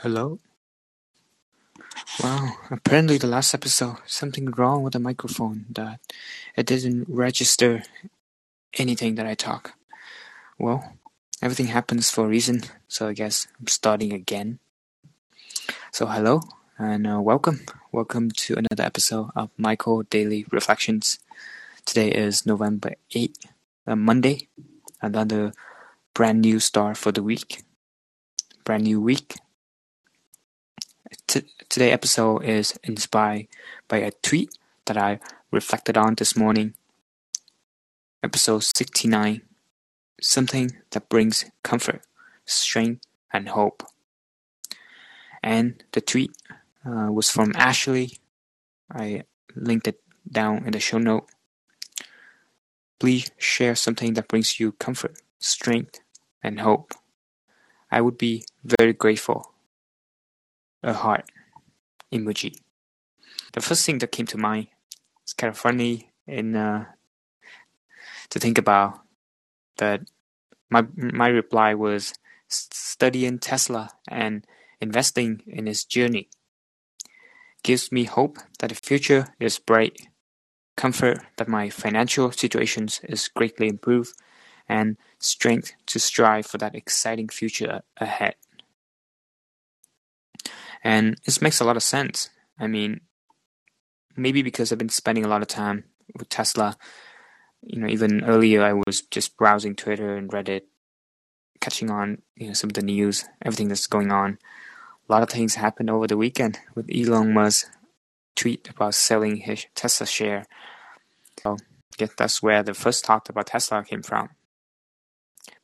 Hello? Wow, apparently the last episode, something wrong with the microphone that it didn't register anything that I talk. Well, everything happens for a reason, so I guess I'm starting again. So hello and uh, welcome. Welcome to another episode of Michael Daily Reflections. Today is November 8th, uh, Monday. Another brand new start for the week. Brand new week, T- today episode is inspired by a tweet that I reflected on this morning. Episode 69 Something that brings comfort, strength, and hope. And the tweet uh, was from Ashley. I linked it down in the show note. Please share something that brings you comfort, strength, and hope. I would be very grateful a heart emoji. The first thing that came to mind is kind of funny in uh, to think about that my my reply was studying Tesla and investing in his journey gives me hope that the future is bright, comfort that my financial situations is greatly improved, and strength to strive for that exciting future ahead. And this makes a lot of sense. I mean, maybe because I've been spending a lot of time with Tesla. You know, even earlier I was just browsing Twitter and Reddit, catching on, you know, some of the news, everything that's going on. A lot of things happened over the weekend with Elon Musk tweet about selling his Tesla share. So I that's where the first talk about Tesla came from.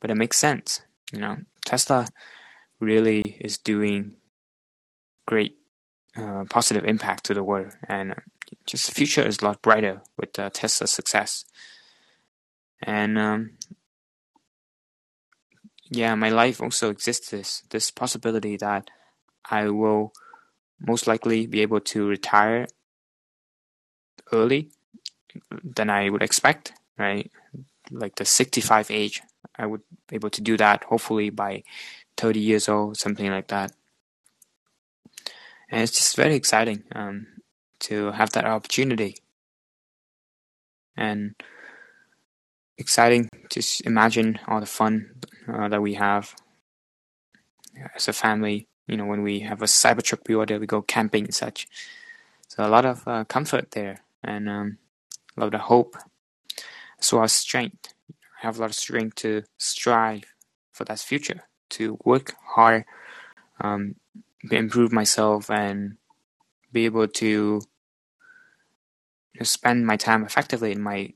But it makes sense. You know, Tesla really is doing great uh, positive impact to the world, and just the future is a lot brighter with uh, Tesla's success. And um, yeah, my life also exists this this possibility that I will most likely be able to retire early than I would expect, right? Like the 65 age, I would be able to do that hopefully by 30 years old, something like that and it's just very exciting um, to have that opportunity. And exciting to imagine all the fun uh, that we have. As a family you know when we have a cybertruck pre-order we go camping and such. So a lot of uh, comfort there and um, a lot of hope. As well as strength. I have a lot of strength to strive for that future to work hard um, improve myself and be able to spend my time effectively in my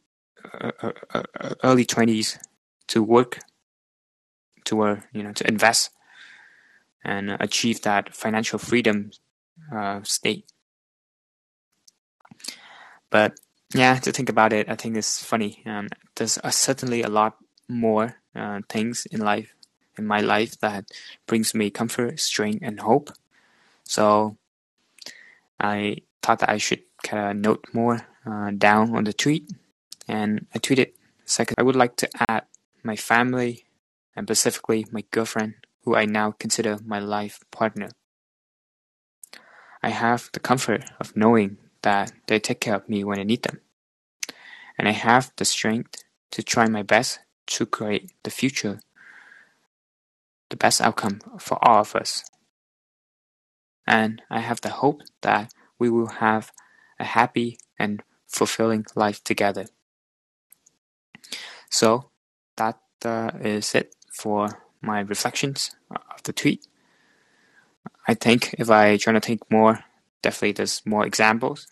uh, uh, uh, uh early 20s to work to you know to invest and achieve that financial freedom uh, state. But yeah to think about it i think it's funny um, there's certainly a lot more uh, things in life in my life that brings me comfort, strength, and hope. So I thought that I should kind of note more uh, down on the tweet, and I tweeted second. I would like to add my family and specifically my girlfriend, who I now consider my life partner. I have the comfort of knowing that they take care of me when I need them, and I have the strength to try my best to create the future the best outcome for all of us. And I have the hope that we will have a happy and fulfilling life together. So that uh, is it for my reflections of the tweet. I think if I try to think more, definitely there's more examples.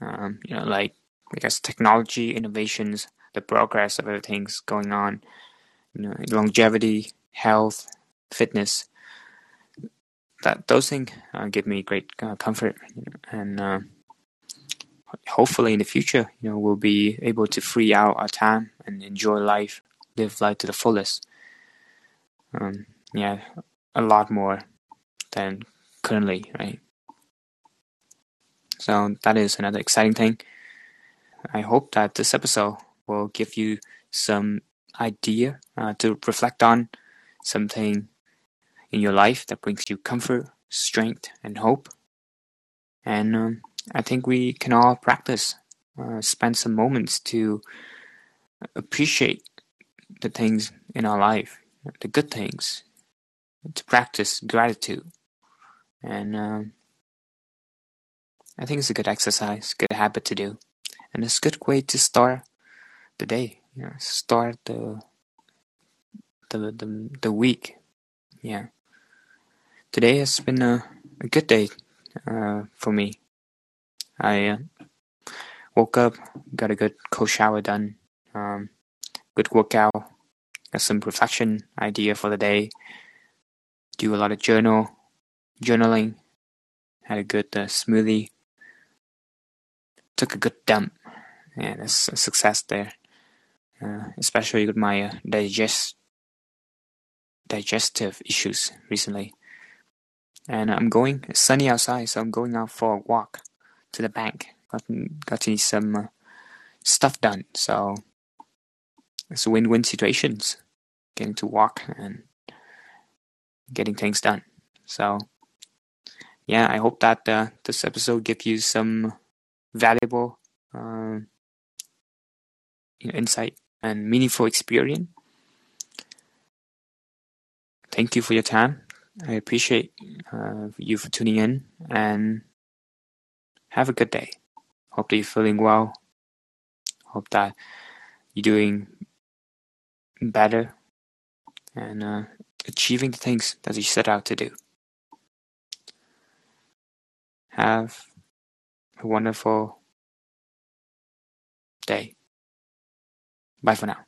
Um, you know, like I guess technology, innovations, the progress of everything's going on. You know, longevity, health, fitness. That those things uh, give me great uh, comfort, and uh, hopefully in the future, you know, we'll be able to free out our time and enjoy life, live life to the fullest. Um, yeah, a lot more than currently, right? So that is another exciting thing. I hope that this episode will give you some idea uh, to reflect on something in your life that brings you comfort, strength, and hope. And um, I think we can all practice, uh, spend some moments to appreciate the things in our life, the good things, to practice gratitude. And um, I think it's a good exercise, good habit to do, and it's a good way to start the day. You know, start the the the, the week. Yeah. Today has been a, a good day uh, for me. I uh, woke up, got a good cold shower done, um, good workout, got some reflection idea for the day. Do a lot of journal, journaling. Had a good uh, smoothie. Took a good dump. Yeah, that's a success there. Uh, especially with my uh, digest digestive issues recently. And I'm going it's sunny outside, so I'm going out for a walk to the bank. Got got to some uh, stuff done, so it's a win-win situations. Getting to walk and getting things done. So yeah, I hope that uh, this episode gives you some valuable uh, insight and meaningful experience. Thank you for your time. I appreciate uh, you for tuning in and have a good day. Hope that you're feeling well. Hope that you're doing better and uh, achieving the things that you set out to do. Have a wonderful day. Bye for now.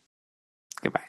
Goodbye.